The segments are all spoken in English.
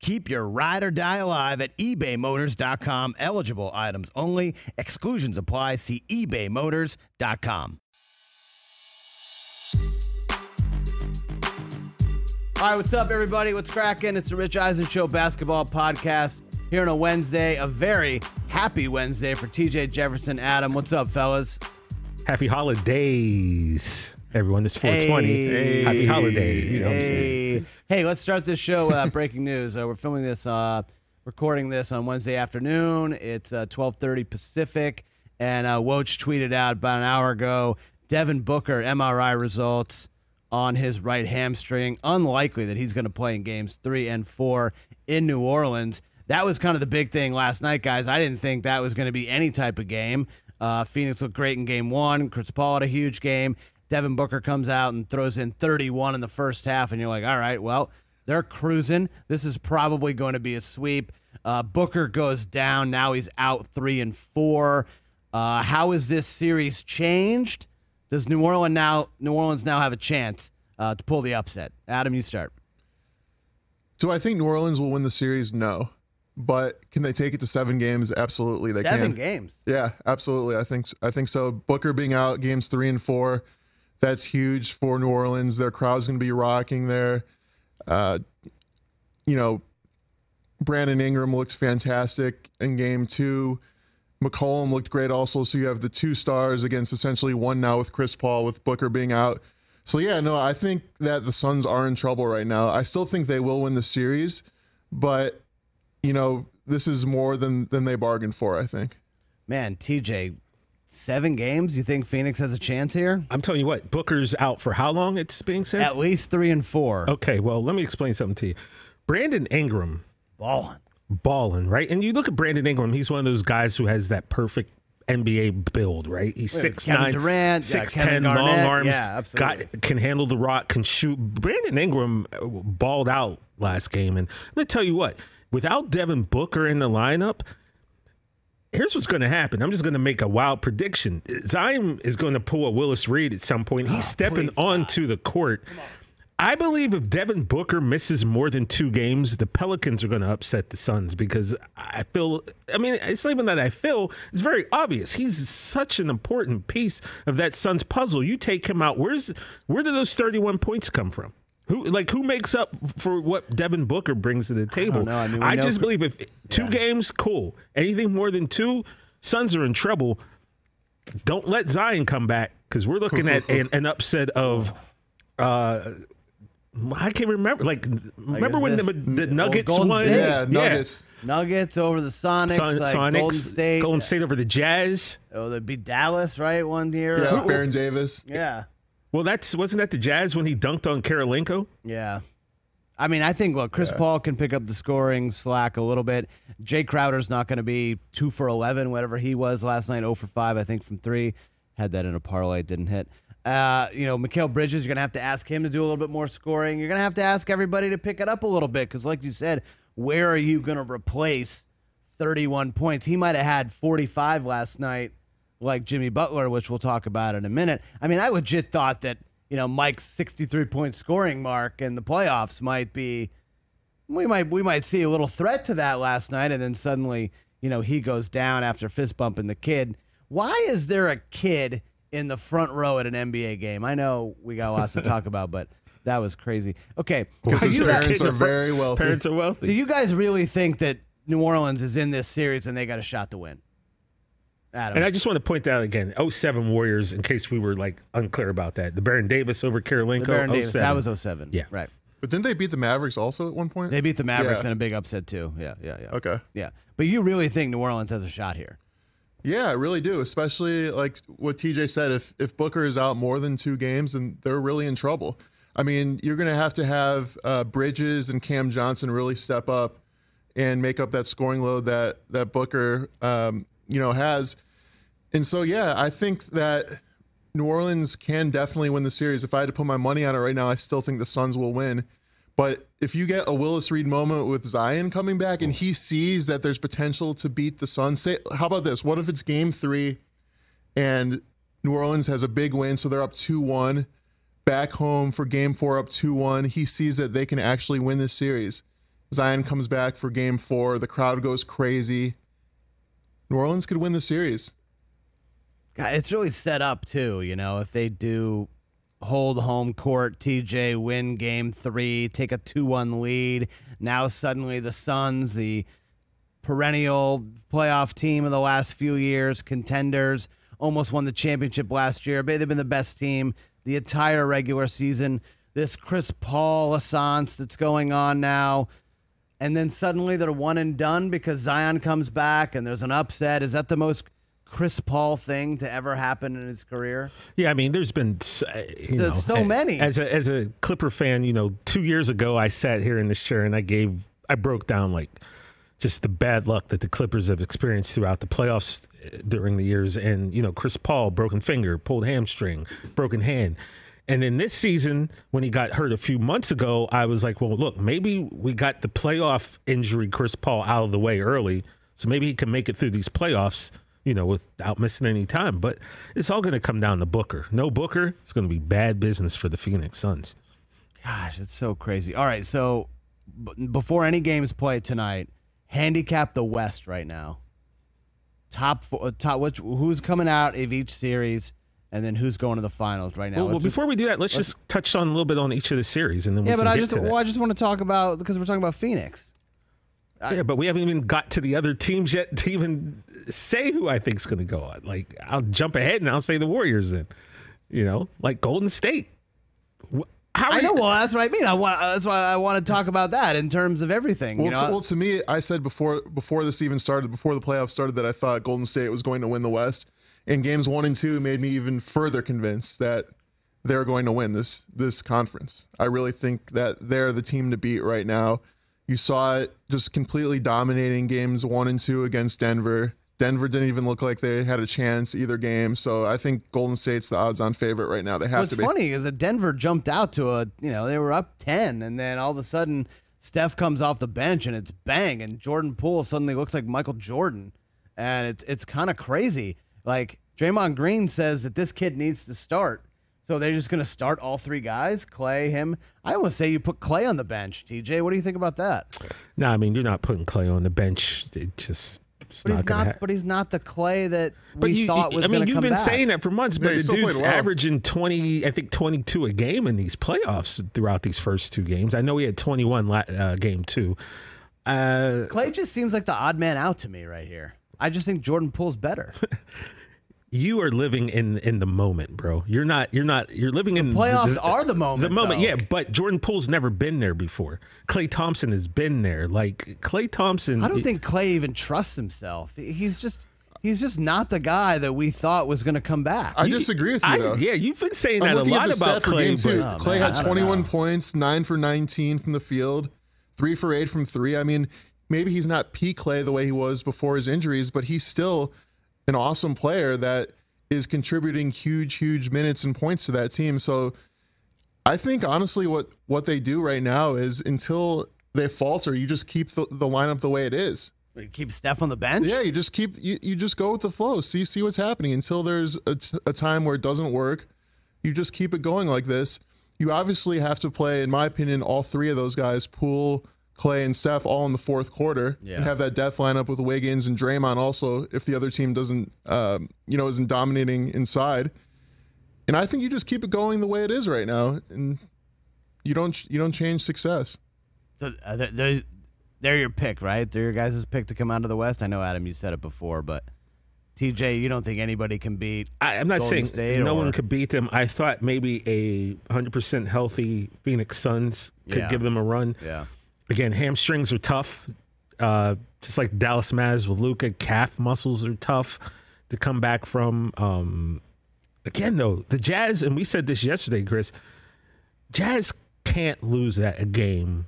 Keep your ride or die alive at ebaymotors.com. Eligible items only. Exclusions apply. See ebaymotors.com. All right, what's up, everybody? What's cracking? It's the Rich Eisen Show basketball podcast here on a Wednesday, a very happy Wednesday for TJ Jefferson. Adam, what's up, fellas? Happy holidays, everyone. It's 420. Hey. Happy holiday. You know what I'm saying? Hey, hey, let's start this show with uh, breaking news. Uh, we're filming this, uh, recording this on Wednesday afternoon. It's uh, 12:30 Pacific, and uh, Woj tweeted out about an hour ago: Devin Booker MRI results on his right hamstring. Unlikely that he's going to play in games three and four in New Orleans. That was kind of the big thing last night, guys. I didn't think that was going to be any type of game. Uh, Phoenix looked great in game one. Chris Paul had a huge game. Devin Booker comes out and throws in 31 in the first half, and you're like, all right, well, they're cruising. This is probably going to be a sweep. Uh, Booker goes down. Now he's out three and four. Uh, how has this series changed? Does New Orleans now New Orleans now have a chance uh, to pull the upset? Adam, you start. Do I think New Orleans will win the series? No. But can they take it to seven games? Absolutely, they Seven can. games. Yeah, absolutely. I think I think so. Booker being out games three and four, that's huge for New Orleans. Their crowd's going to be rocking there. Uh, you know, Brandon Ingram looked fantastic in game two. McCollum looked great also. So you have the two stars against essentially one now with Chris Paul, with Booker being out. So yeah, no, I think that the Suns are in trouble right now. I still think they will win the series, but you know, this is more than than they bargained for, I think. Man, TJ, seven games. You think Phoenix has a chance here? I'm telling you what, Booker's out for how long it's being said? At least three and four. Okay, well, let me explain something to you. Brandon Ingram, Balling. balling, right? And you look at Brandon Ingram, he's one of those guys who has that perfect NBA build, right? He's Wait, six Kevin nine, Durant, six ten, long arms, Yeah, absolutely. got can handle the rock, can shoot. Brandon Ingram uh, balled out last game, and let me tell you what, without Devin Booker in the lineup, here's what's going to happen. I'm just going to make a wild prediction. Zion is going to pull a Willis Reed at some point. He's stepping please, onto the court. I believe if Devin Booker misses more than two games, the Pelicans are going to upset the Suns because I feel, I mean, it's not even that I feel, it's very obvious. He's such an important piece of that Suns puzzle. You take him out, where's where do those 31 points come from? Who like who makes up for what Devin Booker brings to the table? know. I mean, we know- just believe if two Yeah. games, cool. Anything more than two, Suns are in trouble. Don't let Zion come back because we're looking at an, an upset of. uh I can't remember. Like, remember is when the, the Nuggets Golden won? State? Yeah, Nuggets. Nuggets over the Sonics, Son- like Sonics, Golden State. Golden State over the Jazz. Oh, they beat Dallas, right? One year. Yeah, Baron Davis. yeah. Well, that's wasn't that the Jazz when he dunked on Kirilenko? Yeah. I mean, I think look, Chris Paul can pick up the scoring slack a little bit. Jae Crowder's not going to be two for eleven, whatever he was last night, zero for five, I think from three. Had that in a parlay, didn't hit. Uh, you know, Mikal Bridges, you're going to have to ask him to do a little bit more scoring. You're going to have to ask everybody to pick it up a little bit because, like you said, where are you going to replace 31 points? He might have had 45 last night, like Jimmy Butler, which we'll talk about in a minute. I mean, I legit thought that you know Mike's 63 point scoring mark in the playoffs might be we might we might see a little threat to that last night, and then suddenly you know he goes down after fist bumping the kid. Why is there a kid in the front row at an NBA game? I know we got lots to talk about, but that was crazy. Okay, Because so his you guys- parents are very wealthy. Parents are wealthy. so you guys really think that New Orleans is in this series and they got a shot to win? Adam, And I just want to point that out again 07 Warriors, in case we were like unclear about that. The Baron Davis over Kirilenko. the Baron Davis, 07. that was 07. Yeah. right. But didn't they beat the Mavericks also at one point? They beat the Mavericks Yeah. in a big upset too. Yeah, yeah, yeah. Okay. Yeah, but you really think New Orleans has a shot here? Yeah, I really do. Especially like what TJ said. If if Booker is out more than two games, then they're really in trouble. I mean, you're going to have to have uh, Bridges and Cam Johnson really step up and make up that scoring load that that Booker um, you know has. And so yeah, I think that New Orleans can definitely win the series. If I had to put my money on it right now, I still think the Suns will win. But if you get a Willis Reed moment with Zion coming back and he sees that there's potential to beat the Suns, say how about this? What if it's game three and New Orleans has a big win, so they're up 2 1, back home for game four, up 2 1. He sees that they can actually win this series. Zion comes back for game four, the crowd goes crazy. New Orleans could win the series. It's really set up too. You know, if they do hold home court, TJ win game three, take a two-one lead. Now suddenly the Suns, the perennial playoff team of the last few years, contenders, almost won the championship last year. They've been the best team the entire regular season. This Chris Paul assance that's going on now. And then suddenly they're one and done because Zion comes back and there's an upset. Is that the most Chris Paul thing to ever happen in his career? Yeah, I mean, there's been uh, you There's so many. As a as a Clipper fan, you know, two years ago I sat here in this chair and I gave I broke down like just the bad luck that the Clippers have experienced throughout the playoffs uh, during the years, and you know, Chris Paul broken finger, pulled hamstring, broken hand. And in this season, when he got hurt a few months ago, I was like, well, look, maybe we got the playoff injury, Chris Paul, out of the way early. So maybe he can make it through these playoffs you know, without missing any time. But it's all going to come down to Booker. No Booker, it's going to be bad business for the Phoenix Suns. Gosh, it's so crazy. All right, so b- before any games played tonight, handicap the West right now. Top four, uh, top which who's coming out of each series, and then who's going to the finals right now. Well, well just- before we do that, let's, just touch on a little bit on each of the series, and then we yeah, can but I get just well, I just want to talk about because we're talking about Phoenix. yeah, but we haven't even got to the other teams yet to even say who I think's going to go on. Like, I'll jump ahead and I'll say the Warriors. Then, you know, like Golden State. How I know. you- Well, that's what I mean. I want. That's why I want to talk about that in terms of everything. Well, you know, to, well, to me, I said before before this even started, before the playoffs started, that I thought Golden State was going to win the West. And games one and two made me even further convinced that they're going to win this this conference. I really think that they're the team to beat right now. You saw it just completely dominating games one and two against Denver. Denver didn't even look like they had a chance either game. So I think Golden State's the odds-on favorite right now. They have What's to be. funny is that Denver jumped out to a, you know, they were up 10, and then all of a sudden Steph comes off the bench and it's bang, and Jordan Poole suddenly looks like Michael Jordan. And it's it's kind of crazy. Like Draymond Green says that this kid needs to start. So they're just going to start all three guys, Klay, him. I almost say you put Klay on the bench, TJ. What do you think about that? No, I mean, you're not putting Klay on the bench. It just. But not he's going to not. happen. But he's not the Klay that we But you, thought was I mean, you've come been back. saying that for months, Yeah, but he the dude's well. averaging 20, I think 22 a game in these playoffs throughout these first two games. I know he had 21 la- uh, game two. Uh, Klay just seems like the odd man out to me right here. I just think Jordan Poole's better. you are living in in the moment, bro. You're not. You're not. You're living in the playoffs are the moment, The moment, though. yeah. But Jordan Poole's never been there before. Klay Thompson has been there. Like Klay Thompson. I don't think Klay even trusts himself. He's just he's just not the guy that we thought was going to come back. I disagree with you I- though. yeah, you've been saying I'm that a lot the about Klay. game two. but- Oh, Klay man, had 21 know. points, nine for 19 from the field, three for eight from three. I mean, maybe he's not peak Klay the way he was before his injuries, but he's still an awesome player that is contributing huge, huge minutes and points to that team. So I think honestly, what what they do right now is until they falter, you just keep the, the lineup the way it is. You Keep Steph on the bench. Yeah, you just keep you, you just go with the flow. See see what's happening until there's a, t- a time where it doesn't work. You just keep it going like this. You obviously have to play, in my opinion, all three of those guys, Poole, Klay, and Steph, all in the fourth quarter, Yeah. and have that death lineup with Wiggins and Draymond. Also, if the other team doesn't, um, you know, isn't dominating inside, and I think you just keep it going the way it is right now, and you don't you don't change success. So, uh, they're, they're, they're your pick, right? They're your guys' pick to come out of the West. I know, Adam, you said it before, but TJ, you don't think anybody can beat? I, I'm not Golden saying State no or- one could beat them. I thought maybe a 100% healthy Phoenix Suns could Yeah. give them a run. Yeah. Again, hamstrings are tough. Uh, just like Dallas Mavs with Luka, calf muscles are tough to come back from. Um, again, though, the Jazz, and we said this yesterday, Chris, Jazz can't lose that a game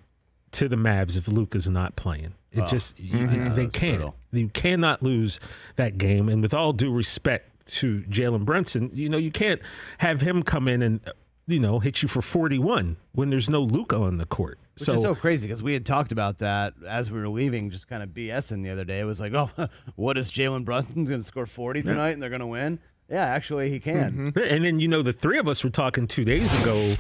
to the Mavs if Luka's not playing. It just you- they can't. brutal. You cannot lose that game. And with all due respect to Jalen Brunson, you know you can't have him come in and you know hit you for forty one when there's no Luka on the court. Which is so crazy because we had talked about that as we were leaving, just kind of BSing the other day. It was like, oh, what is Jalen Brunson's going to score 40 tonight and they're going to win? Yeah, actually, he can. Mm-hmm. And then you know the three of us were talking two days ago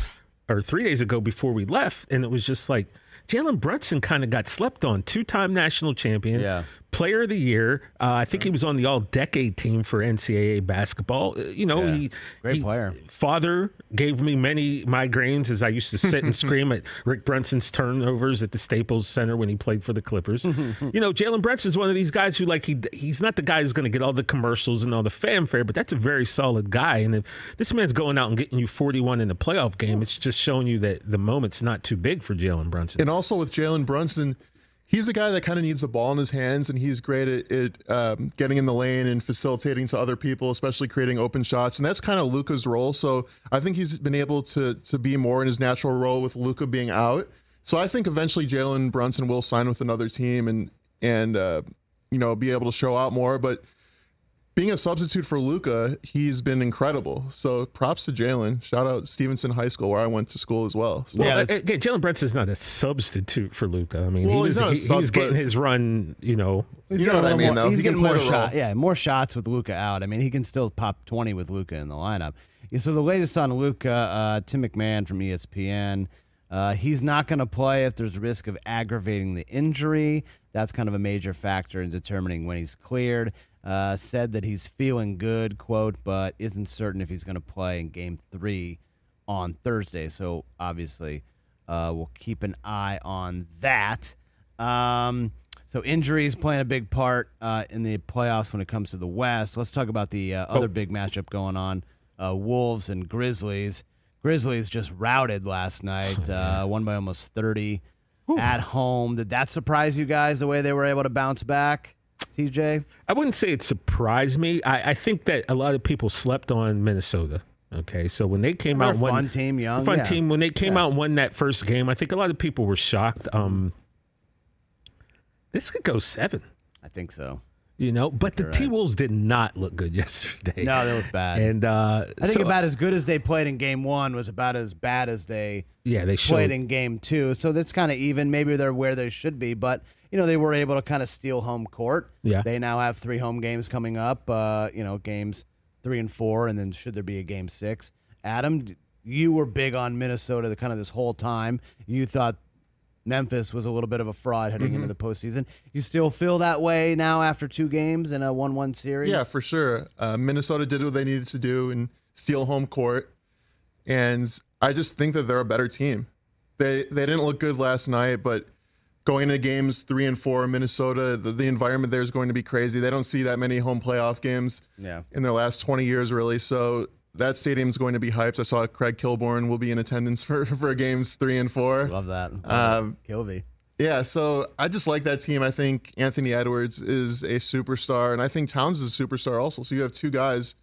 or three days ago before we left, and it was just like Jalen Brunson kind of got slept on. Two-time national champion, Yeah. player of the year. Uh, I think he was on the All-Decade team for NCAA basketball. Uh, You know, Yeah. he Great he- player. Father gave me many migraines as I used to sit and scream at Rick Brunson's turnovers at the Staples Center when he played for the Clippers. you know, Jalen Brunson's one of these guys who like he he's not the guy who's going to get all the commercials and all the fanfare, but that's a very solid guy. And if this man's going out and getting you 41 in the playoff game, it's just showing you that the moment's not too big for Jalen Brunson. And also with Jalen Brunson, he's a guy that kind of needs the ball in his hands, and he's great at, at um, getting in the lane and facilitating to other people, especially creating open shots. And that's kind of Luka's role. So I think he's been able to to be more in his natural role with Luka being out. So I think eventually Jalen Brunson will sign with another team and and uh, you know be able to show out more. But being a substitute for Luka, he's been incredible. So props to Jalen. Shout out Stevenson High School where I went to school as well. So. Well, Yeah, that's- again, Jalen Brunson's not a substitute for Luka. I mean, he Well, was he's not he, he sub, was getting his run. You know, He's You know getting what a I little mean, more- though. He's He getting more play the role. shot. Yeah, more shots with Luka out. I mean, he can still pop 20 with Luka in the lineup. Yeah, so the latest on Luka, uh, Tim McMahon from ESPN, uh, he's not going to play if there's risk of aggravating the injury. That's kind of a major factor in determining when he's cleared. Uh, said that he's feeling good, quote, but isn't certain if he's going to play in Game Three on Thursday. So obviously, uh, we'll keep an eye on that. Um, so injuries playing a big part uh, in the playoffs when it comes to the West. Let's talk about the uh, other big matchup going on: uh, Wolves and Grizzlies. Grizzlies just routed last night, uh, won by almost thirty at home. Did that surprise you guys the way they were able to bounce back, TJ? I wouldn't say it surprised me. I, I think that a lot of people slept on Minnesota. Okay, so when they came out, and won- fun team, young, fun yeah. team. When they came out and won that first game, I think a lot of people were shocked. Um, this could go seven, I think so. you know. But the T Wolves did not look good yesterday. No, they look bad. and uh, I think so- about as good as they played in Game One was about as bad as they yeah, they showed. played in game two. So that's kind of even. Maybe they're where they should be, but you know they were able to kind of steal home court. Yeah. They now have three home games coming up. Uh, you know, games three and four, and then should there be a game six? Adam, you were big on Minnesota the kind of this whole time. You thought Memphis was a little bit of a fraud heading Mm-hmm. into the postseason. You still feel that way now after two games in a one-one series? Yeah, for sure. Uh, Minnesota did what they needed to do and steal home court, and I just think that they're a better team. They they didn't look good last night, but going into games three and four, Minnesota, the, the environment there is going to be crazy. They don't see that many home playoff games Yeah. in their last twenty years, really. So that stadium's going to be hyped. I saw Craig Kilborn will be in attendance for for games three and four. Love that. Um, Kilby. Yeah, so I just like that team. I think Anthony Edwards is a superstar, and I think Towns is a superstar also. So you have two guys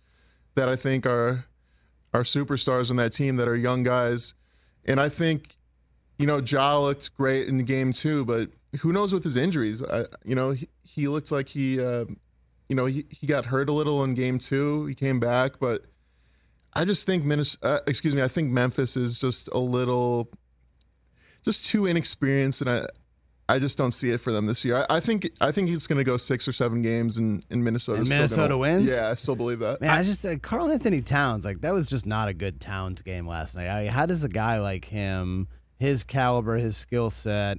that I think are are superstars on that team that are young guys, and I think you know Ja looked great in the game two, but who knows with his injuries? I, you know he, he looked like he uh, you know he, he got hurt a little in game two. He came back, but I just think Minnesota. Uh, excuse me, I think Memphis is just a little just too inexperienced, and I I just don't see it for them this year. I, I think I think it's going to go six or seven games, and, and Minnesota. Minnesota wins? Yeah, I still believe that. Man, I, just uh, Karl Anthony Towns like that was just not a good Towns game last night. I, how does a guy like him, his caliber, his skill set,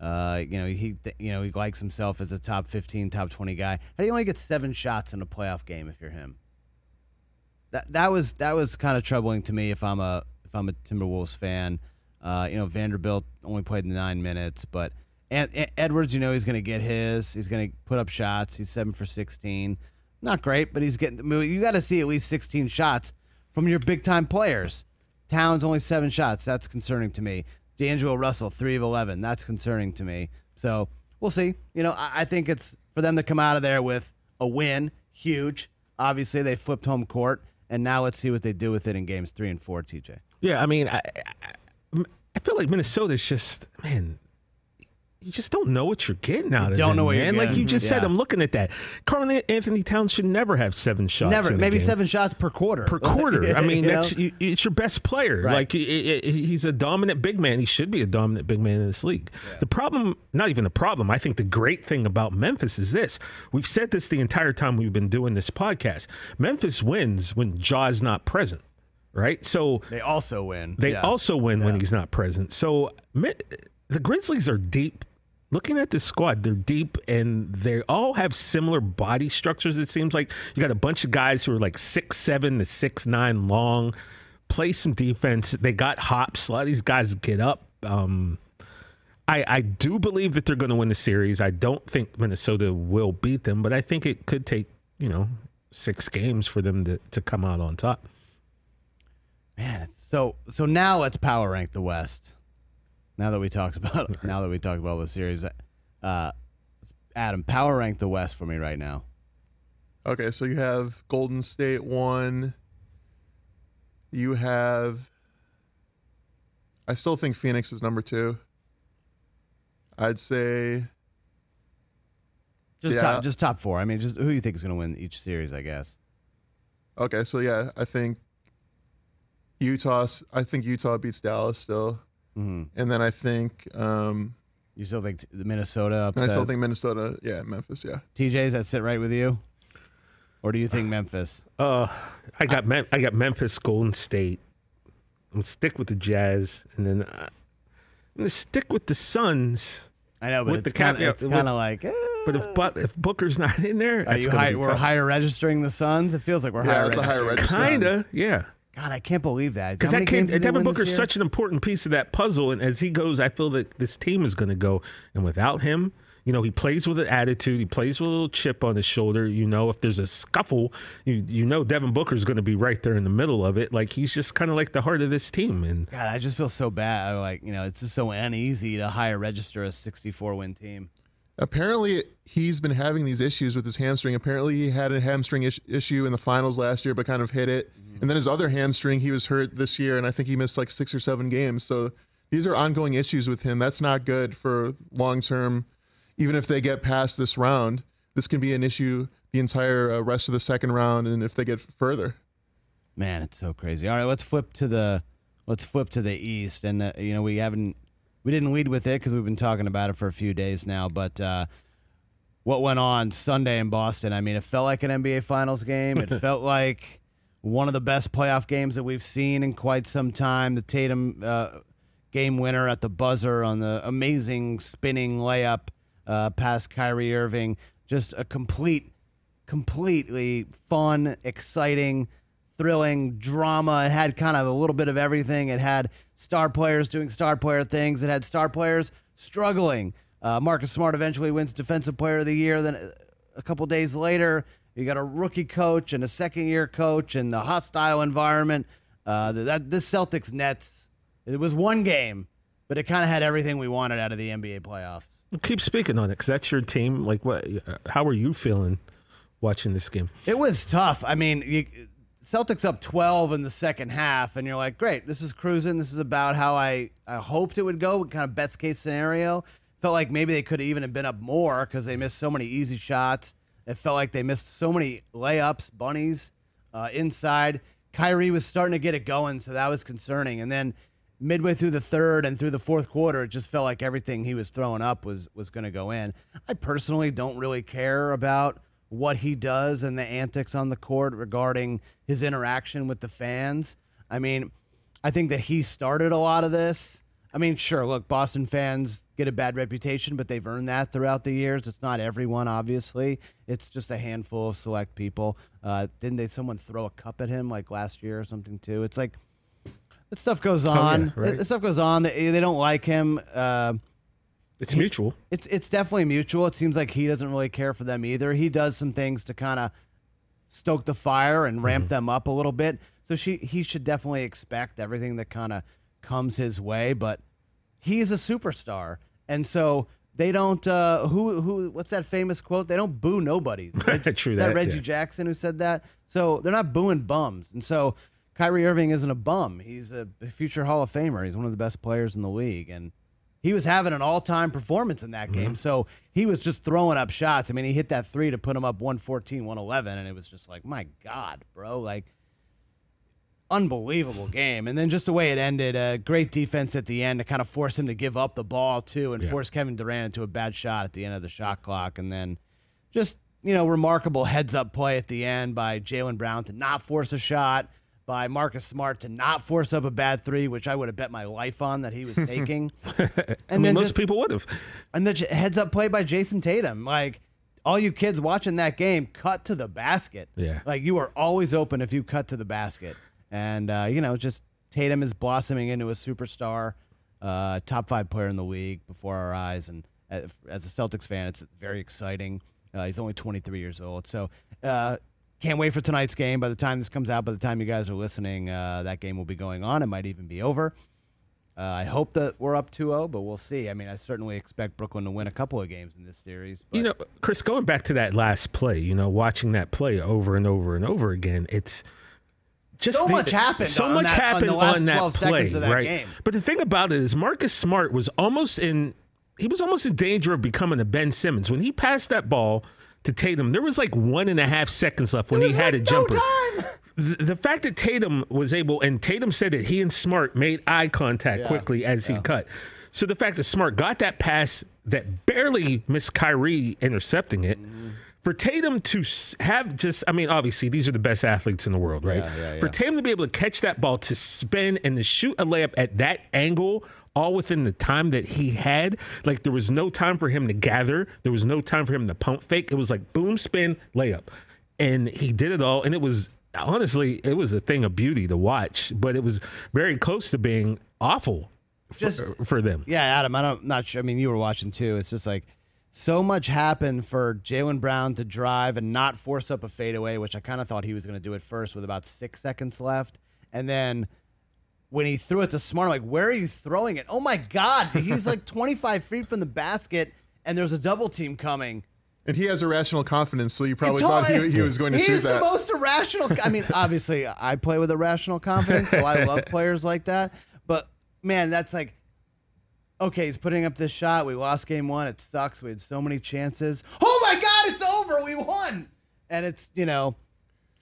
uh, you know, he you know he likes himself as a top fifteen, top twenty guy. How do you only get seven shots in a playoff game if you're him? That that was that was kind of troubling to me if I'm a if I'm a Timberwolves fan. Uh, you know, Vanderbilt only played nine minutes, but Ed- Ed- Edwards, you know, he's going to get his. He's going to put up shots. He's seven for sixteen. Not great, but he's getting. You got to see at least sixteen shots from your big time players. Towns only seven shots. That's concerning to me. D'Angelo Russell three of eleven. That's concerning to me. So we'll see. You know, I, I think it's for them to come out of there with a win. Huge. Obviously, they flipped home court, and now let's see what they do with it in games three and four. TJ. Yeah, I mean, I, I, I feel like Minnesota's just man. You just don't know what you're getting out of don't them, know what you're man. Like you getting. just said, I'm looking at that. Karl Anthony Towns should never have seven shots. Never, in a maybe game. seven shots per quarter. per quarter. I mean, You that's you- it's your best player. Right. Like i- i- he's a dominant big man. He should be a dominant big man in this league. The problem, not even the problem. I think the great thing about Memphis is this. We've said this the entire time we've been doing this podcast. Memphis wins when Ja's is not present. Right. So they also win. they Yeah. also win when he's not present. So the Grizzlies are deep. Looking at this squad, they're deep and they all have similar body structures. It seems like you got a bunch of guys who are like six seven to six nine long, play some defense. They got hops. A lot of these guys get up. Um, I, I do believe that they're going to win the series. I don't think Minnesota will beat them, but I think it could take you know six games for them to, to come out on top. Man, so so now let's power rank the West. Now that we talked about now that we talked about the series, uh, Adam, power rank the West for me right now. Okay, so you have Golden State one. You have. I still think Phoenix is number two. I'd say Just Yeah. top, just top four. I mean, just who do you think is going to win each series? I guess. okay. So yeah, I think Utah. I think Utah beats Dallas still, hmm and then I think um, You still think t- the Minnesota upset? I still think Minnesota. Yeah, Memphis. Yeah. TJ's that sit right with you, or do you think Memphis? Uh, I got Mem- I got Memphis, Golden State. I'm gonna stick with the Jazz, and then uh, I'm gonna stick with the Suns. I know, but With the it's kind of caveat- it's kind of like. eh. But if but if Booker's not in there, Are you high, be we're tough. higher registering the Suns? It feels like we're Yeah, higher it's a higher registering. register. Kinda, yeah. God, I can't believe that. Because that kid, Devin Booker is such an important piece of that puzzle, and as he goes, I feel that this team is going to go. And without him, you know, he plays with an attitude. He plays with a little chip on his shoulder. You know, if there's a scuffle, you you know Devin Booker's going to be right there in the middle of it. Like he's just kind of like the heart of this team. And God, I just feel so bad. Like, you know, it's just so uneasy to higher register a 64 win team. Apparently, he's been having these issues with his hamstring. Apparently, he had a hamstring ish- issue in the finals last year, but kind of hit it. And then his other hamstring, he was hurt this year, and I think he missed like six or seven games. So these are ongoing issues with him. That's not good for long term. Even if they get past this round, this can be an issue the entire uh, rest of the second round, and if they get further. Man, it's so crazy. All right, let's flip to the let's flip to the East, and uh, you know we haven't we didn't lead with it because we've been talking about it for a few days now. But uh, what went on Sunday in Boston? I mean, it felt like an NBA Finals game. It felt like one of the best playoff games that we've seen in quite some time. The Tatum uh, game winner at the buzzer on the amazing spinning layup uh, past Kyrie Irving. Just a complete, completely fun, exciting, thrilling drama. It had kind of a little bit of everything. It had star players doing star player things. It had star players struggling. Uh, Marcus Smart eventually wins Defensive Player of the Year. Then uh, a couple days later, you got a rookie coach and a second year coach and the hostile environment. Uh, that this Celtics Nets, it was one game, but it kind of had everything we wanted out of the NBA playoffs. keep speaking on it because that's your team. Like, what? How are you feeling watching this game? It was tough. I mean, you, Celtics up 12 in the second half, and you're like, great, this is cruising. This is about how I, I hoped it would go, kind of best case scenario. Felt like maybe they could have even have been up more because they missed so many easy shots. It felt like they missed so many layups, bunnies uh, inside. Kyrie was starting to get it going, so that was concerning. And then midway through the third and through the fourth quarter, it just felt like everything he was throwing up was was going to go in. I personally don't really care about what he does and the antics on the court regarding his interaction with the fans. I mean, I think that he started a lot of this. I mean, sure, look, Boston fans get a bad reputation, but they've earned that throughout the years. It's not everyone, obviously. It's just a handful of select people. Uh, didn't they someone throw a cup at him like last year or something too? It's like that stuff goes on. right. This stuff goes on. They, they don't like him. Uh, It's mutual. it's it's definitely mutual. It seems like he doesn't really care for them either. He does some things to kind of stoke the fire and ramp them up a little bit. So she he should definitely expect everything that kind of comes his way. But he's a superstar, and so they don't. Uh, who who? What's that famous quote? They don't boo nobody. True that that, Reggie yeah. Jackson who said that. So they're not booing bums, and so Kyrie Irving isn't a bum. He's a future Hall of Famer. He's one of the best players in the league, and he was having an all-time performance in that game. Mm-hmm. So he was just throwing up shots. I mean, he hit that three to put him up 114, 111, and it was just like, my God, bro, like unbelievable game. And then just the way it ended, a great defense at the end to kind of force him to give up the ball too, and Yeah. force Kevin Durant into a bad shot at the end of the shot clock, and then just you know remarkable heads up play at the end by Jaylen Brown to not force a shot. By Marcus Smart to not force up a bad three, which I would have bet my life on that he was taking. and I mean, then most just, people would have. and the j- heads up play by Jayson Tatum. Like all you kids watching that game, cut to the basket. Yeah. Like you are always open if you cut to the basket. And uh, you know, just Tatum is blossoming into a superstar, uh, top five player in the league before our eyes. And as, as a Celtics fan, it's very exciting. Uh, he's only 23 years old, so uh, can't wait for tonight's game. By the time this comes out, by the time you guys are listening, uh, that game will be going on. It might even be over. Uh, I hope that we're up 2-0, but we'll see. I mean, I certainly expect Brooklyn to win a couple of games in this series. But You know, Chris, going back to that last play, you know, watching that play over and over and over again, it's just So the- much happened So on much that- on happened the last on that 12 play, seconds of that right? game. But the thing about it is, Marcus Smart was almost in. He was almost in danger of becoming a Ben Simmons when he passed that ball to Tatum. There was like one and a half seconds left when he had like a no jumper. time. The, the fact that Tatum was able, and Tatum said that he and Smart made eye contact Yeah. quickly as he cut. So the fact that Smart got that pass that barely missed Kyrie intercepting it. Mm-hmm. For Tatum to have just, I mean, obviously these are the best athletes in the world, right? Yeah, yeah, For. Tatum to be able to catch that ball, to spin and to shoot a layup at that angle, all within the time that he had, like there was no time for him to gather. There was no time for him to pump fake. It was like boom, spin, layup. And he did it all. And it was honestly, it was a thing of beauty to watch, but it was very close to being awful for, Just- for them. Yeah, Adam, I don't not sure. I mean, you were watching too. It's just like so much happened for Jaylen Brown to drive and not force up a fadeaway, which I kind of thought he was going to do it first with about six seconds left, and then when he threw it to Smart, I'm like, where are you throwing it? Oh my God, he's like 25 feet from the basket, and there's a double team coming. And he has irrational confidence, so you probably thought he, he was going to shoot that. He's the most irrational. I mean, obviously, I play with irrational confidence, so I love players like that. But man, that's like, okay, he's putting up this shot. We lost game one. It sucks. We had so many chances. Oh my God, it's over. We won. And it's you know,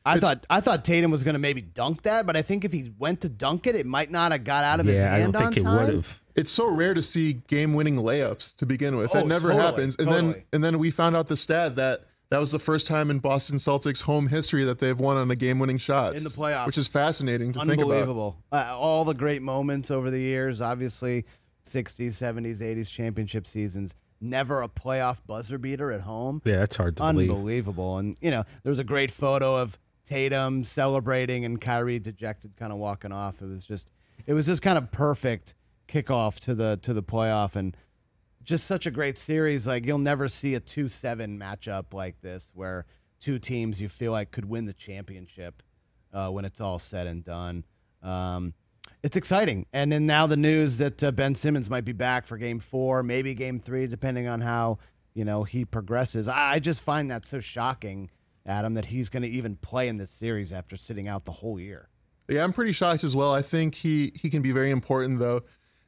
I thought I thought Tatum was going to maybe dunk that, but I think if he went to dunk it, it might not have got out of his Yeah, I hand don't think on it time. would have. it's so rare to see game-winning layups to begin with. Oh, that never totally, happens. And then totally. and then we found out the stat that that was the first time in Boston Celtics home history that they've won on a game-winning shot In the playoffs. which is fascinating to think about. Unbelievable. Uh, all the great moments over the years, obviously 60s, 70s, 80s championship seasons. Never a playoff buzzer beater at home. Yeah, that's hard to believe. Unbelievable. And, you know, there was a great photo of Tatum celebrating and Kyrie dejected, kind of walking off. It was just, it was just kind of perfect kickoff to the to the playoff and just such a great series. Like you'll never see a two seven matchup like this where two teams you feel like could win the championship uh, when it's all said and done. Um, it's exciting, and then now the news that uh, Ben Simmons might be back for Game Four, maybe Game Three, depending on how you know he progresses. I, I just find that so shocking, Adam, that he's going to even play in this series after sitting out the whole year. Yeah, I'm pretty shocked as well. I think he he can be very important though.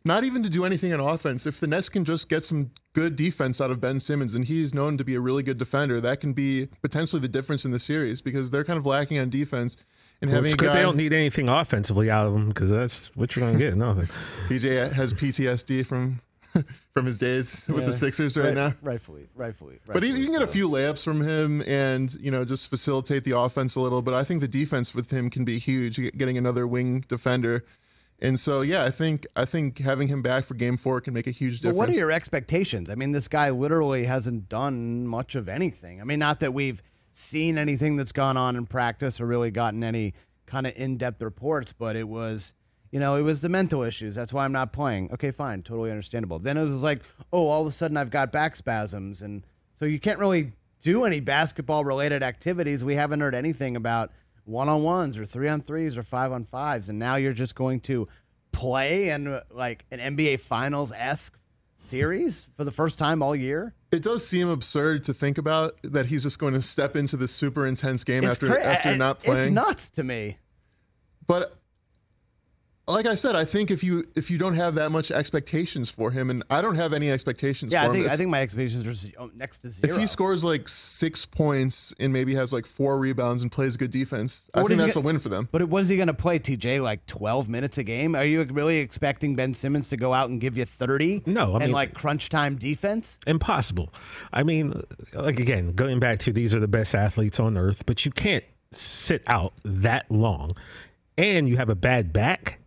Not even to do anything on offense. If the Nets can just get some good defense out of Ben Simmons, and he's known to be a really good defender, that can be potentially the difference in the series because they're kind of lacking on defense. And Well, having it's good guy, they don't need anything offensively out of them because that's what you're going to get. Nothing. TJ has PTSD from from his days with Yeah. the Sixers right, Right- now. rightfully, rightfully. But you rightfully can get a few layups from him and, you know, just facilitate the offense a little. But I think the defense with him can be huge, getting another wing defender. And so, yeah, I think I think having him back for game four can make a huge But difference. what are your expectations? I mean, this guy literally hasn't done much of anything. I mean, not that we've seen anything that's gone on in practice or really gotten any kind of in-depth reports, but it was, you know, it was the mental issues. That's why I'm not playing. Okay, fine, totally understandable. Then it was like, oh, all of a sudden I've got back spasms, and so you can't really do any basketball-related activities. We haven't heard anything about one-on-ones or three-on-threes or five-on-fives, and now you're just going to play in like an NBA Finals esque series for the first time all year. It does seem absurd to think about that he's just going to step into this super intense game after cra- after not It's nuts to me. but like I said, I think if you if you don't have that much expectations for him, and I don't have any expectations. Yeah, for I think him, if, I think my expectations are ze- oh, um, next to zero. if he scores like six points and maybe has like four rebounds and plays good defense, I think is he that's a win for them. But was he going to play TJ like 12 minutes a game? Are you really expecting Ben Simmons to go out and give you 30? No, I and mean- like crunch time defense. impossible. I mean, like again, going back to these are the best athletes on earth, but you can't sit out that long and you have a bad back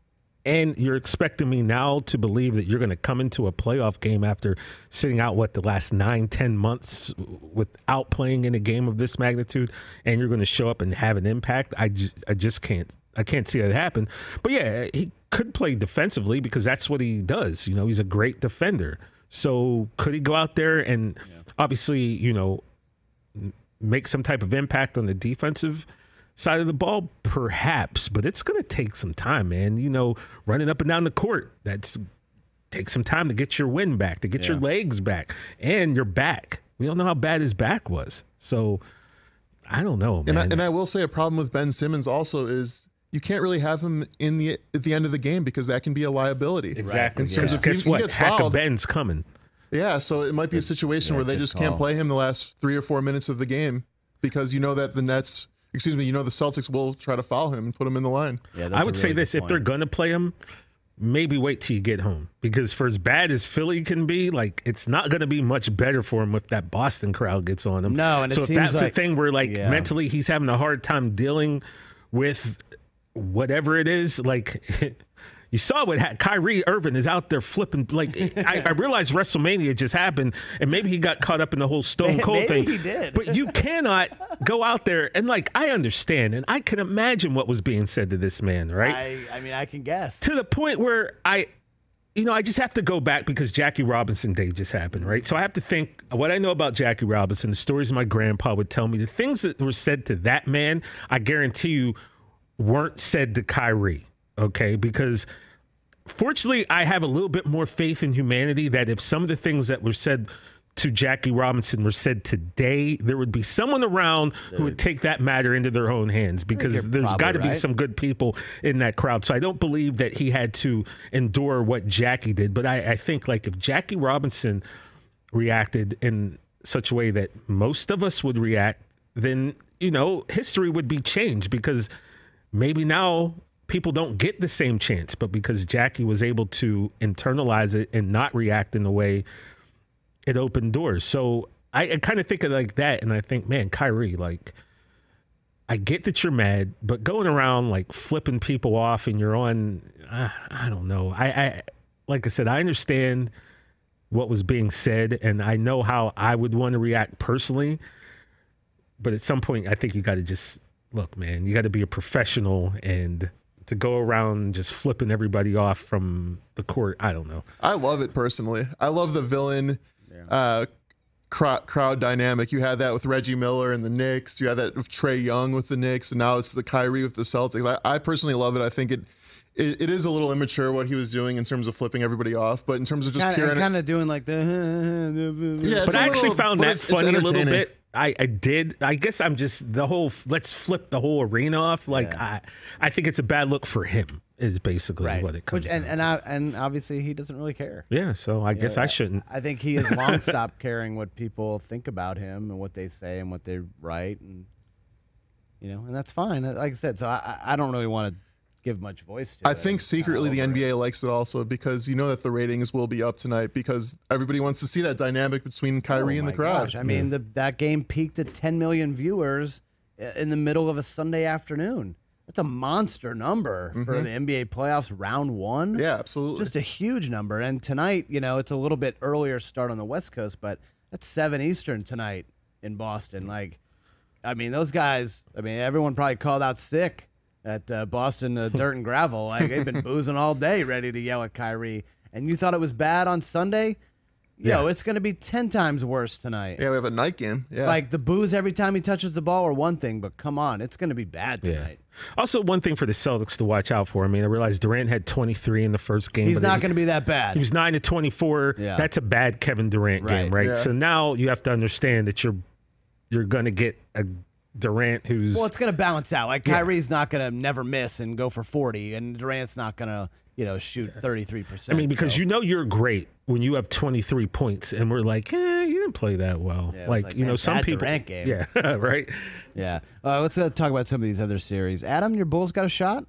and you're expecting me now to believe that you're going to come into a playoff game after sitting out what the last nine ten months without playing in a game of this magnitude and you're going to show up and have an impact? I just, I just can't i can't see that happen. But yeah he could play defensively because that's what he does you know he's a great defender. So could he go out there and obviously you know make some type of impact on the defensive side of the ball? Perhaps, but it's going to take some time, man. You know, running up and down the court, that's takes some time to get your wind back, to get your legs back, and your back. We don't know how bad his back was. So I don't know, And I, man. and I will say a problem with Ben Simmons also is you can't really have him in the at the end of the game because that can be a liability. exactly. In terms Because of if he- guess he what? gets Hack of fouled- Ben's coming. Yeah, so it might be a situation yeah, where they good just can't play him the last three or four minutes of the game because you know that the Nets, excuse me, you know the Celtics will try to foul him and put him in the line. Yeah, I would say this: if they're gonna play him, maybe wait till you get home because for as bad as Philly can be, like it's not gonna be much better for him if that Boston crowd gets on him. No, and it so if seems that's like- the thing where like Yeah. mentally he's having a hard time dealing with whatever it is, like. You saw what ha- Kyrie Irving is out there flipping. Like I, I realized WrestleMania just happened, and maybe he got caught up in the whole Stone Cold thing. he did. But you cannot go out there and like I understand, and I can imagine what was being said to this man, right? I, I mean, I can guess. to the point where I, you know, I just have to go back because Jackie Robinson Day just happened, right? So I have to think what I know about Jackie Robinson, the stories my grandpa would tell me, the things that were said to that man, I guarantee you weren't said to Kyrie, okay? Because fortunately, I have a little bit more faith in humanity that if some of the things that were said to Jackie Robinson were said today, there would be someone around who would take that matter into their own hands because there's got to be some good people in that crowd. So I don't believe that he had to endure what Jackie did. But I, I think like if Jackie Robinson reacted in such a way that most of us would react, then you know history would be changed because maybe now people don't get the same chance, but because Jackie was able to internalize it and not react in the way it opened doors. So I, I kind of think of like that, and I think, man, Kyrie, like, I get that you're mad, but going around like flipping people off and you're on, uh, I don't know. I, I, like I said, I understand what was being said, and I know how I would want to react personally. But at some point, I think you got to just look, man. You got to be a professional and to go around just flipping everybody off from the court. I don't know. I love it personally. I love the villain uh, crowd, crowd dynamic. You had that with Reggie Miller and the Knicks. You had that with Trae Young with the Knicks, and now it's the Kyrie with the Celtics. I, I personally love it. I think it, it it is a little immature what he was doing in terms of flipping everybody off, but in terms of just pure, Kind of doing like the. yeah. it's but a I actually little- found that it's- it's funny a little entertaining. bit. I, I did. I guess I'm just the whole let's flip the whole arena off. Like I, I think it's a bad look for him. Is basically Right. what it comes. Which, and down and I, and obviously he doesn't really care. yeah, so I guess I shouldn't. I think he has long stopped caring what people think about him and what they say and what they write, and you know, and that's fine. Like I said, so I I don't really want to give much voice to. I it. think secretly the kinda it. NBA likes it also because you know that the ratings will be up tonight because everybody wants to see that dynamic between Kyrie Oh and the my crowd. gosh, I mean, the, that game peaked at 10 million viewers in the middle of a Sunday afternoon. That's a monster number for the NBA playoffs round one. Mm-hmm. Yeah, absolutely. Just a huge number. And tonight, you know, it's a little bit earlier start on the West Coast, but that's 7 Eastern tonight in Boston. Like, I mean, those guys, I mean, everyone probably called out sick at uh, Boston uh, Dirt and Gravel. Like, they've been boozing all day ready to yell at Kyrie. And you thought it was bad on Sunday? Yo, Yeah. it's going to be 10 times worse tonight. yeah, we have a night game. Yeah, Like the booze every time he touches the ball are one thing, but come on, it's going to be bad Yeah. tonight. Also, one thing for the Celtics to watch out for. I mean, I realized Durant had 23 in the first game. He's not going to be that bad. He was nine to 24. Yeah. That's a bad Kevin Durant game, Right. right? Yeah. So now you have to understand that you're you're going to get a Durant, who's Well, it's going to balance out. Like Kyrie's not going to never miss and go for 40, and Durant's not going to, you know, shoot 33%. I mean, because so- you know you're great when you have 23 points, and we're like, eh, you didn't play that well. Yeah, like, like, you know, some people, Durant game. yeah, right. Yeah. Uh, let's uh, talk about some of these other series. Adam, your Bulls got a shot?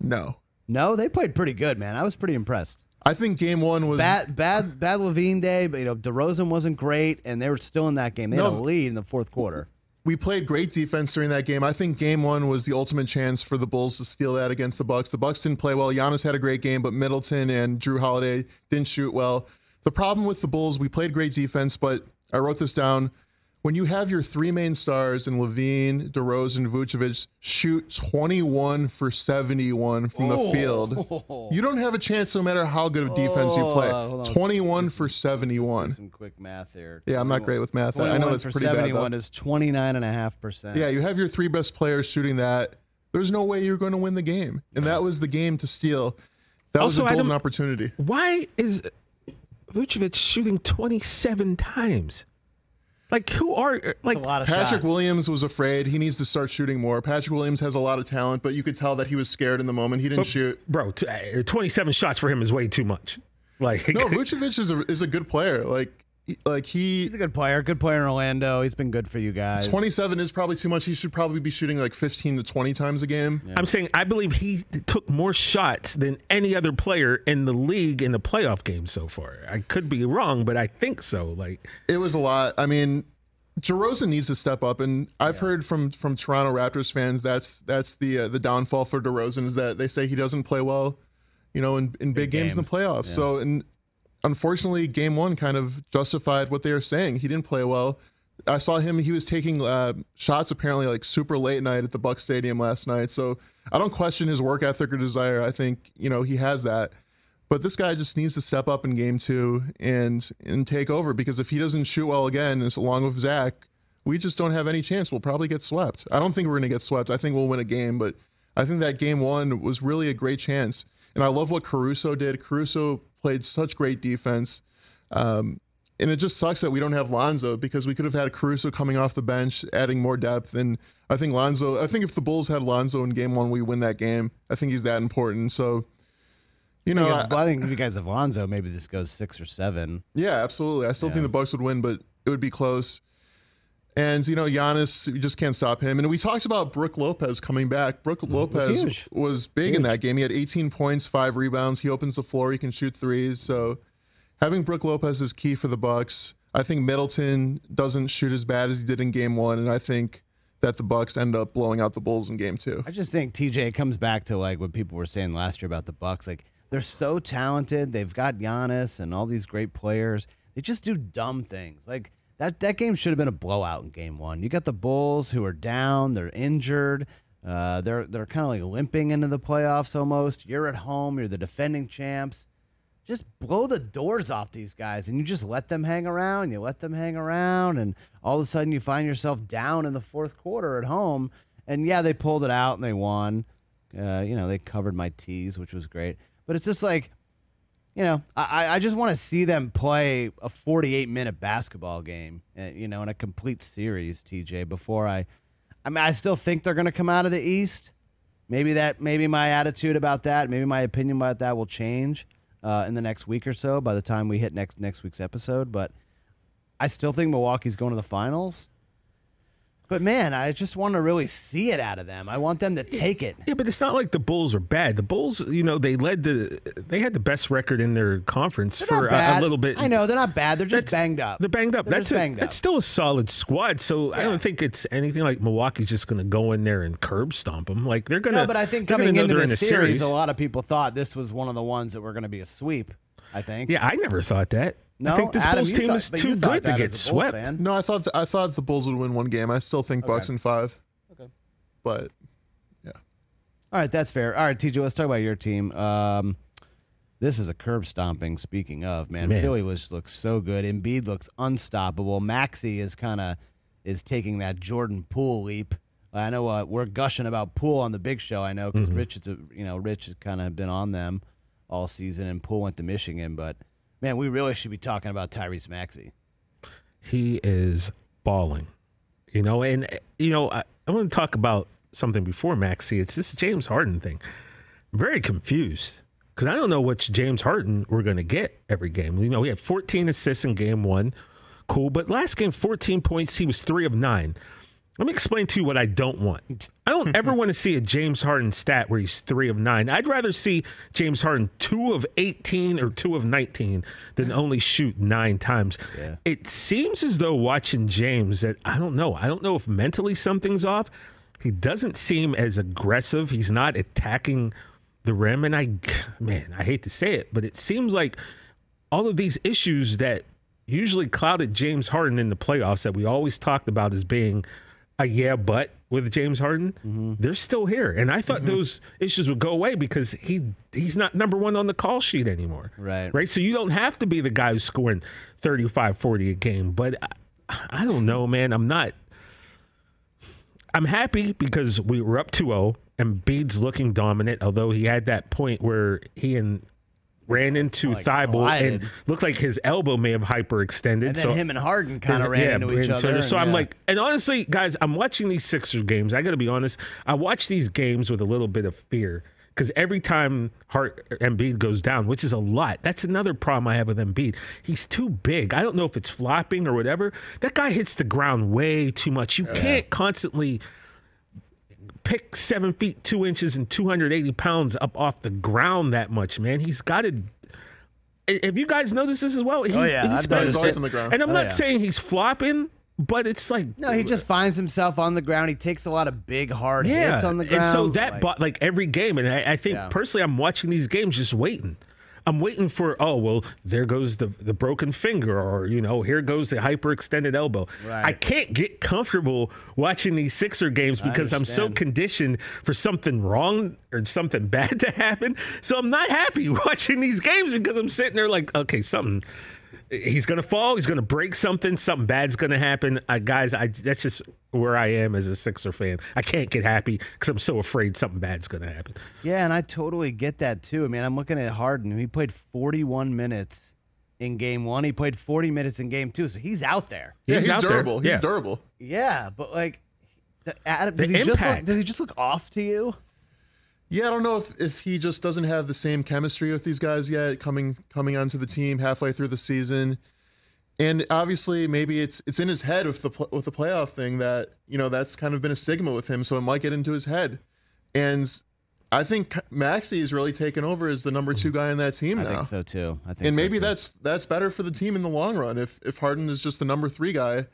No. No, they played pretty good, man. I was pretty impressed. I think game one was Bad, bad, bad LaVine day, but you know DeRozan wasn't great, and they were still in that game. They had a lead in the fourth quarter. We played great defense during that game. I think game one was the ultimate chance for the Bulls to steal that against the Bucks. The Bucks didn't play well. Giannis had a great game, but Middleton and Jrue Holiday didn't shoot well. The problem with the Bulls, we played great defense, but I wrote this down. When you have your three main stars in LaVine, DeRozan, Vucevic shoot 21 for 71 from the oh. field, you don't have a chance no matter how good of defense you play. Oh, on. 21 for 71. Some quick math here. Yeah, I'm not great with math. I know 21 that's pretty bad, though. 71 is 29.5%. Yeah, you have your three best players shooting that. There's no way you're going to win the game, and that was the game to steal. That was a golden opportunity. Why is Vucevic shooting 27 times? Like, who are like? a lot of Patrick shots. Williams was afraid. He needs to start shooting more. Patrick Williams has a lot of talent, but you could tell that he was scared in the moment. He didn't shoot. Bro, t- uh, 27 shots for him is way too much. Like, No, Vucevic is a is a good player. Like he- like he He's a good player. Good player in Orlando. He's been good for you guys. 27 is probably too much. He should probably be shooting like 15 to 20 times a game. I'm saying I believe he took more shots than any other player in the league in the playoff game so far. I could be wrong, but I think so. Like, It was a lot. I mean, DeRozan needs to step up, and I've heard from from Toronto Raptors fans that's that's the uh, the downfall for DeRozan is that they say he doesn't play well, you know, in, in big, games, in the games. playoffs. So, and unfortunately, game one kind of justified what they were saying. He didn't play well. I saw him; he was taking uh, shots apparently like super late night at the Buck Stadium last night. So I don't question his work ethic or desire. I think you know he has that. But this guy just needs to step up in game two and and take over because if he doesn't shoot well again, as along with Zach, we just don't have any chance. We'll probably get swept. I don't think we're going to get swept. I think we'll win a game, but I think that game one was really a great chance. And I love what Caruso did. Caruso played such great defense. Um, and it just sucks that we don't have Lonzo because we could have had Caruso coming off the bench, adding more depth. And I think Lonzo, I think if the Bulls had Lonzo in game one, we win that game. I think he's that important. So, you know, I- I think if you guys have Lonzo, maybe this goes six or seven. yeah, absolutely. I still think the Bucks would win, but it would be close. And you know, Giannis, you just can't stop him. And we talked about Brook Lopez coming back. Brook mm, Lopez was, huge. big in that game. He had 18 points, five rebounds. He opens the floor. He can shoot threes. So having Brook Lopez is key for the Bucks. I think Middleton doesn't shoot as bad as he did in game one, and I think that the Bucks end up blowing out the Bulls in game two. I just think TJ comes back to like what people were saying last year about the Bucks. Like they're so talented. They've got Giannis and all these great players. They just do dumb things. Like that that game should have been a blowout in game one. You got the Bulls who are down. They're injured. Uh, they're they're kind of like limping into the playoffs almost. You're at home. You're the defending champs. Just blow the doors off these guys, and you just let them hang around. You let them hang around, and all of a sudden you find yourself down in the fourth quarter at home. And yeah, they pulled it out and they won. Uh, you know, they covered my tees, which was great. But it's just like, you know, I, I just want to see them play a 48 minute basketball game, uh, you know, in a complete series, TJ, before I. I mean, I still think they're going to come out of the East. Maybe that, maybe my attitude about that, maybe my opinion about that will change uh, in the next week or so by the time we hit next next week's episode. But I still think Milwaukee's going to the finals. But man, I just want to really see it out of them. I want them to take it. yeah, but it's not like the Bulls are bad. The Bulls, you know, they led the, they had the best record in their conference They're for a, a little bit. I know they're not bad. They're just That's- banged up. They're banged up. They're that's a, banged that's up. still a solid squad. So I don't think it's anything like Milwaukee's just going to go in there and curb stomp them. Like they're going to. No, but I think coming into the in a series, a lot of people thought this was one of the ones that were going to be a sweep. I think. Yeah, I never thought that. No, I think this Adam, Bulls team thought- is too good to get as a Bulls swept. fan. No, I thought th- I thought the Bulls would win one game. I still think Bucks in five. Okay. But yeah. All right, that's fair. All right, TJ, let's talk about your team. Um, this is a curb stomping. Speaking of, man, Man. Philly was looks so good. Embiid looks unstoppable. Maxey is kind of is taking that Jordan Poole leap. I know uh, we're gushing about Poole on the Big Show. I know because Rich, is a, you know, Rich has kind of been on them all season, and Poole went to Michigan. But man, we really should be talking about Tyrese Maxey. he is balling. You know, and eh, you know, I, I want to talk about something before Maxey. It's this James Harden thing. I'm very confused because I don't know which James Harden we're going to get every game. You know, he had 14 assists in game one. Cool. But last game, 14 points. He was three of nine. Let me explain to you what I don't want. I don't ever want to see a James Harden stat where he's three of nine. I'd rather see James Harden two of 18 or two of 19 than only shoot nine times. Yeah. It seems as though watching James that I don't know. I don't know if mentally something's off. He doesn't seem as aggressive. He's not attacking the rim. And I, man, I hate to say it, but it seems like all of these issues that usually clouded James Harden in the playoffs that we always talked about as being a yeah, but with James Harden, Mm-hmm. they're still here. And I thought those issues would go away because he he's not number one on the call sheet anymore. Right. Right. So you don't have to be the guy who's scoring 35, 40 a game. But I, I don't know, man. I'm not. I'm happy because we were up 2-0 and Bede's looking dominant, although he had that point where he and ran into Like Thybulle and looked like his elbow may have hyperextended. And then so him and Harden kind of ran yeah, into each into other. So I'm yeah. like, and honestly, guys, I'm watching these Sixers games. I got to be honest. I watch these games with a little bit of fear because every time Hart Embiid goes down, which is a lot, that's another problem I have with Embiid. He's too big. I don't know if it's flopping or whatever. That guy hits the ground way too much. You can't constantly pick seven feet two inches and 280 pounds up off the ground that much, man. He's got to. Have you guys noticed this as well? Oh, he, Oh, yeah, he I've spends- noticed always on the ground. And I'm Oh, not yeah. saying he's flopping, but it's like No, he just finds himself on the ground. He takes a lot of big, hard yeah. hits on the ground. And so that, like, but like every game, and I, I think Yeah. personally, I'm watching these games just waiting. I'm waiting for oh well, there goes the the broken finger, or you know, here goes the hyperextended elbow. Right. I can't get comfortable watching these Sixer games because I'm so conditioned for something wrong or something bad to happen. So I'm not happy watching these games because I'm sitting there like, okay, something. He's gonna fall. He's gonna break something. Something bad's gonna happen. Uh, guys, I that's just where I am as a Sixer fan. I can't get happy because I'm so afraid something bad's gonna happen. yeah, and I totally get that too. I mean, I'm looking at Harden. He played 41 minutes in game one. He played 40 minutes in game two. So he's out there. Yeah, he's, out there. durable. He's Yeah. durable. Yeah, but like, the, Adam, The does he just look, impact. does he just look off to you? Yeah, I don't know if, if he just doesn't have the same chemistry with these guys yet coming coming onto the team halfway through the season. And obviously maybe it's it's in his head with the with the playoff thing that, you know, that's kind of been a stigma with him, so it might get into his head. And I think Maxey is really taken over as the number 2 guy in that team now. I think so too. I think and maybe too. that's that's better for the team in the long run if if Harden is just the number three guy,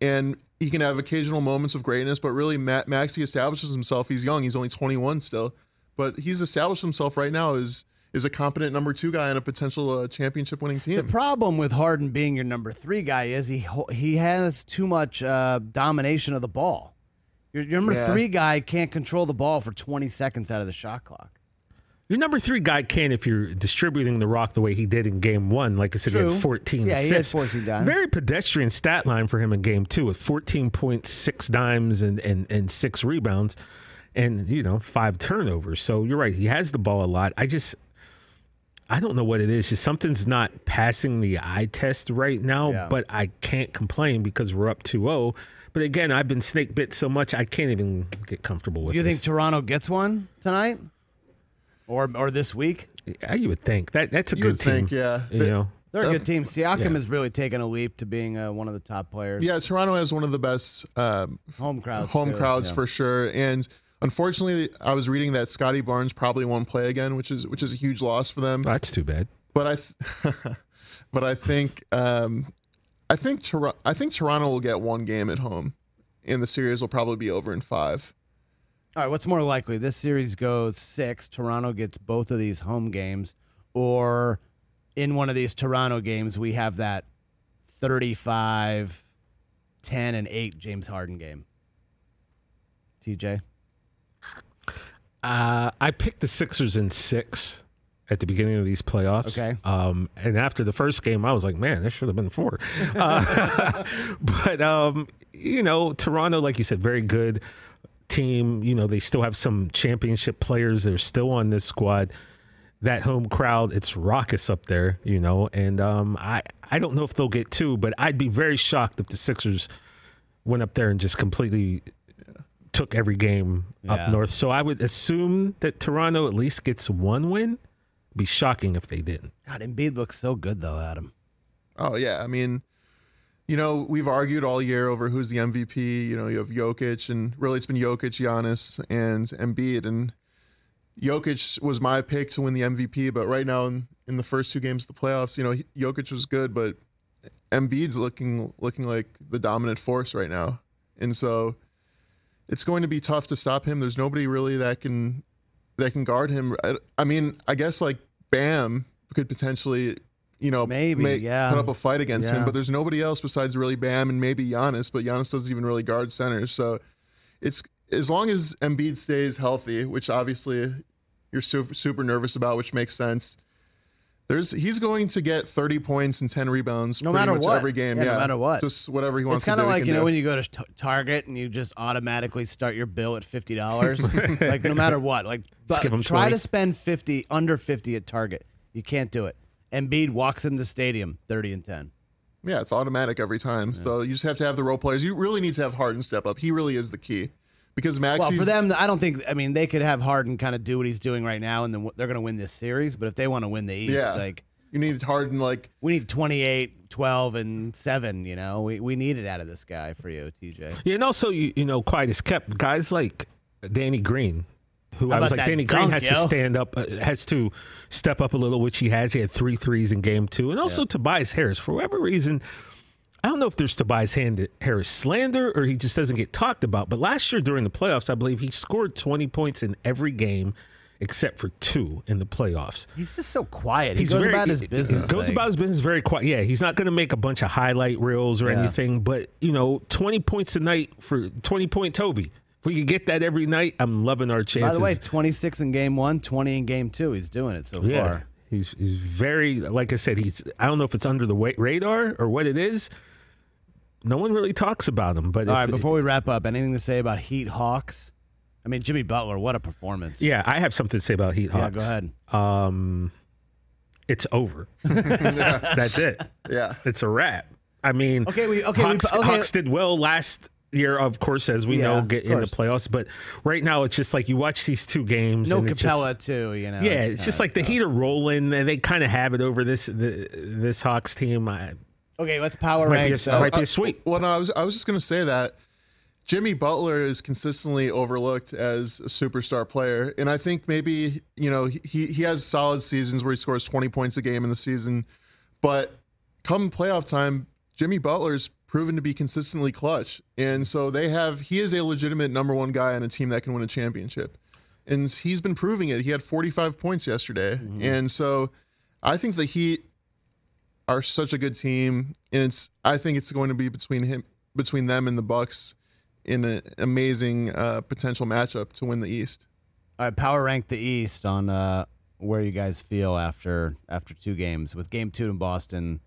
and he can have occasional moments of greatness, but really Ma- Maxey establishes himself. He's young; he's only 21 still, but he's established himself right now as is a competent number two guy on a potential uh, championship winning team. The problem with Harden being your number three guy is he he has too much uh, domination of the ball. Your, your number Yeah. three guy can't control the ball for 20 seconds out of the shot clock. Your number three guy can if you're distributing the rock the way he did in game one. Like I said, he True. had 14 Yeah, he had 14 dimes. Very pedestrian stat line for him in game two with 14.6 dimes and, and, and six rebounds and, you know, five turnovers. So you're right. He has the ball a lot. I just, I don't know what it is. Just something's not passing the eye test right now, Yeah. but I can't complain because we're up 2 0. But again, I've been snake bit so much, I can't even get comfortable with Do you this. think Toronto gets one tonight, or or this week? Yeah, you would think that that's a You good would team. think, yeah. You They- know, They're a good team. Siakam yeah. has really taken a leap to being uh, one of the top players. Yeah, Toronto has one of the best um, home crowds. home too. crowds Yeah. for sure. And unfortunately, I was reading that Scottie Barnes probably won't play again, which is which is a huge loss for them. That's too bad. but I, th- but I think, um, I think Tor- I think Toronto will get one game at home, and the series will probably be over in five. All right, what's more likely? This series goes six. Toronto gets both of these home games, or in one of these Toronto games, we have that 35, 10, and 8 James Harden game. TJ? Uh, I picked the Sixers in six at the beginning of these playoffs. Okay. Um, and after the first game, I was like, man, there should have been four. Uh, but um, you know, Toronto, like you said, very good team. You know, they still have some championship players. They're still on this squad. That home crowd, it's raucous up there, you know, and um, I I don't know if they'll get two, but I'd be very shocked if the Sixers went up there and just completely took every game Yeah. up north. So I would assume that Toronto at least gets one win. Be shocking if they didn't. God, Embiid looks so good though, Adam. Oh yeah, I mean, you know, we've argued all year over who's the MVP. You know, you have Jokic, and really it's been Jokic, Giannis, and Embiid. And Jokic was my pick to win the MVP, but right now in, in the first two games of the playoffs, you know, he- Jokic was good, but Embiid's looking looking like the dominant force right now, and so it's going to be tough to stop him. There's nobody really that can that can guard him. I, I mean, I guess like Bam could potentially, you know, Maybe, make, yeah. put up a fight against him, but there's nobody else besides really Bam and maybe Giannis. But Giannis doesn't even really guard centers, so it's as long as Embiid stays healthy, which obviously you're super, super nervous about, which makes sense. There's he's going to get 30 points and 10 rebounds No matter much what. every game. Yeah, Yeah, no matter what. Just whatever he wants It's kind of like you know do. when you go to t- Target and you just automatically start your bill at fifty dollars. like no matter what, like but give 'em try 20. to spend fifty under fifty at Target. You can't do it. Embiid walks in the stadium thirty and ten. Yeah, it's automatic every time. So you just have to have the role players. You really need to have Harden step up. He really is the key. Because Maxey's Well, for them, I don't think. I mean, they could have Harden kind of do what he's doing right now, and then they're going to win this series. But if they want to win the East, Yeah. like you need Harden like we need 28, 12, and seven. You know, we we need it out of this guy for you, TJ. Yeah, and also you, you know, quiet is kept. Guys like Danny Green, who I was like, that Danny Green dunk, has to stand up, uh, has to step up a little, which he has. He had three threes in game two, and also Tobias Harris. For whatever reason, I don't know if there's Tobias Hand- Harris slander or he just doesn't get talked about. But last year during the playoffs, I believe he scored 20 points in every game except for two in the playoffs. He's just so quiet. He goes very- about his business. He goes like- about his business very quiet. Yeah, he's not going to make a bunch of highlight reels or Yeah. anything. But you know, twenty points a night for twenty point Toby. If we could get that every night, I'm loving our chances. By the way, 26 in game one, 20 in game two. He's doing it so yeah, far. he's he's very like I said. He's I don't know if it's under the radar or what it is. No one really talks about him. But All if- right, before we wrap up, anything to say about Heat Hawks? I mean, Jimmy Butler, what a performance. yeah, I have something to say about Heat Hawks. Yeah, go ahead. Um, it's over. That's it. yeah. It's a wrap. I mean, Okay, we- okay, we- Hawks, okay. Hawks did well last year, of course, as we Yeah, know, get in the playoffs. But right now, it's just like you watch these two games. No and Capela, Just, too, you know. yeah, it's just kinda like the tough. Heat are rolling, and they kind of have it over this the, this Hawks team. I, Okay, let's power Might be rank. a- so- might be a uh, sweep. Well, no, I was I was just gonna say that Jimmy Butler is consistently overlooked as a superstar player, and I think maybe you know he he has solid seasons where he scores twenty points a game in the season, but come playoff time, Jimmy Butler's proven to be consistently clutch, and so they have he is a legitimate number one guy on a team that can win a championship, and he's been proving it. He had forty five points yesterday, mm-hmm. and so I think the Heat are such a good team, and it's I think it's going to be between him between them and the Bucks in an amazing uh, potential matchup to win the East. All right, power rank the East on uh, where you guys feel after after two games, with game two in Boston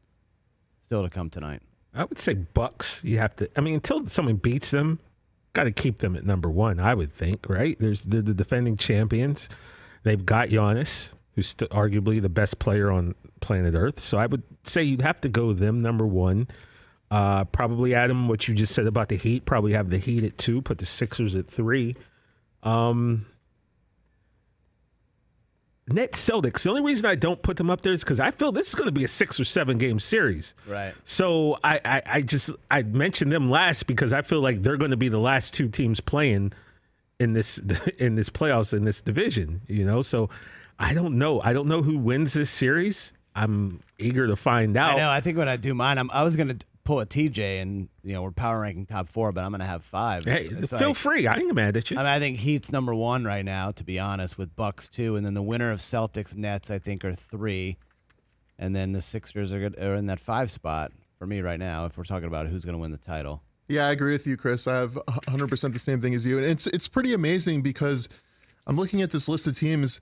still to come tonight. I would say Bucks. You have to. I mean, until someone beats them, got to keep them at number one. I would think, right? There's they're the defending champions. They've got Giannis, who's st- arguably the best player on planet Earth. So I would say you'd have to go them number one. Uh, probably Adam, what you just said about the Heat. Probably have the Heat at two. Put the Sixers at three. Um, Nets Celtics. The only reason I don't put them up there is because I feel this is going to be a six or seven game series. Right. So I, I, I just I mentioned them last because I feel like they're going to be the last two teams playing in this in this playoffs in this division. You know, so I don't know. I don't know who wins this series. I'm eager to find out. I know. I think when I do mine, I'm, I was gonna pull a TJ, and you know we're power ranking top four, but I'm gonna have five. Hey, It's- it's feel like- free. I ain't mad at you. I mean, I think Heat's number one right now, to be honest, with Bucks two, and then the winner of Celtics Nets, I think, are three, and then the Sixers are, good, are in that five spot for me right now. If we're talking about who's going to win the title, Yeah, I agree with you, Chris. I have 100% the same thing as you. And it's it's pretty amazing because I'm looking at this list of teams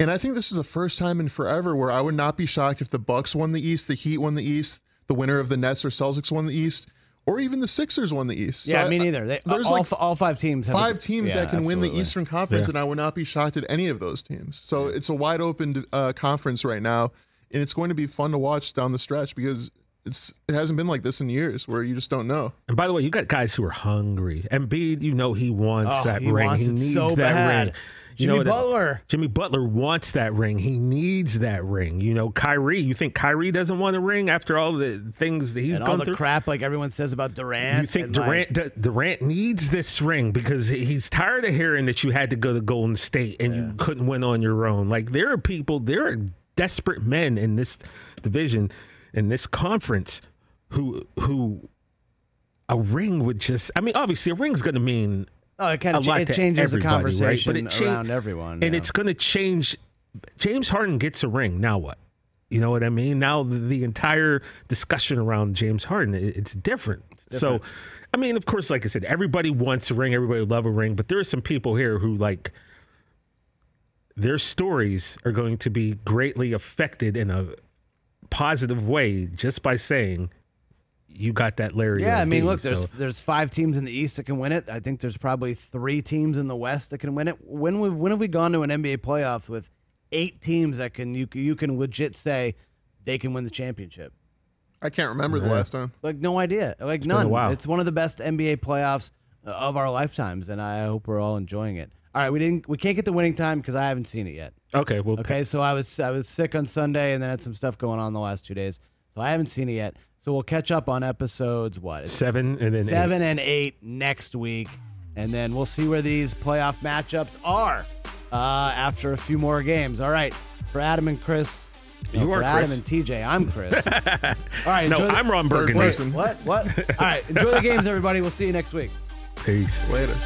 and I think this is the first time in forever where I would not be shocked if the Bucks won the East, the Heat won the East, the winner of the Nets or Celtics won the East, or even the Sixers won the East. So yeah, I- me neither. They, there's all, like f- all five teams, have a- five teams yeah, that can win the. Eastern Conference, Yeah. and I would not be shocked at any of those teams. So it's a wide open uh, conference right now, and it's going to be fun to watch down the stretch because it's it hasn't been like this in years where you just don't know. And by the way, you got guys who are hungry. Embiid, you know he wants Oh, that he ring. wants he needs so that bad. ring. Jimmy that- Butler. Jimmy Butler wants that ring. He needs that ring. You know, Kyrie. You think Kyrie doesn't want a ring after all the things that he's and all gone the through? crap like everyone says about Durant. You think and, like, Durant D- Durant needs this ring because he's tired of hearing that you had to go to Golden State and you couldn't win on your own. Like there are people, there are desperate men in this division, in this conference, who who a ring would just. I mean, obviously, a ring's going to mean oh, it kind of it changes the right? conversation But it cha- around everyone. and yeah. it's going to change. James Harden gets a ring. Now what? You know what I mean? Now the, the entire discussion around James Harden, it- it's different. So, I mean, of course, like I said, everybody wants a ring. Everybody would love a ring. But there are some people here who like their stories are going to be greatly affected in a positive way just by saying you got that Larry. Yeah, I mean, look, there's So- there's five teams in the East that can win it. I think there's probably three teams in the West that can win it. When we when have we gone to an NBA playoffs with eight teams that can you you can legit say they can win the championship? I can't remember the last time. Like no idea, like been a none. while. It's one of the best NBA playoffs uh, of our lifetimes, and I hope we're all enjoying it. All right, we didn't we can't get the winning time because I haven't seen it yet. okay, well, Okay, so I was I was sick on Sunday and then had some stuff going on the last two days, so I haven't seen it yet. So we'll catch up on episodes what It's seven and then seven eight. and eight next week, and then we'll see where these playoff matchups are uh, after a few more games. All right, for Adam and Chris, no, You for are Adam Chris. and TJ. I'm Chris. All right, No, enjoy the- I'm Ron Third Burgundy. Wait, what? What? All right, enjoy the games, everybody. We'll see you next week. Peace. Later.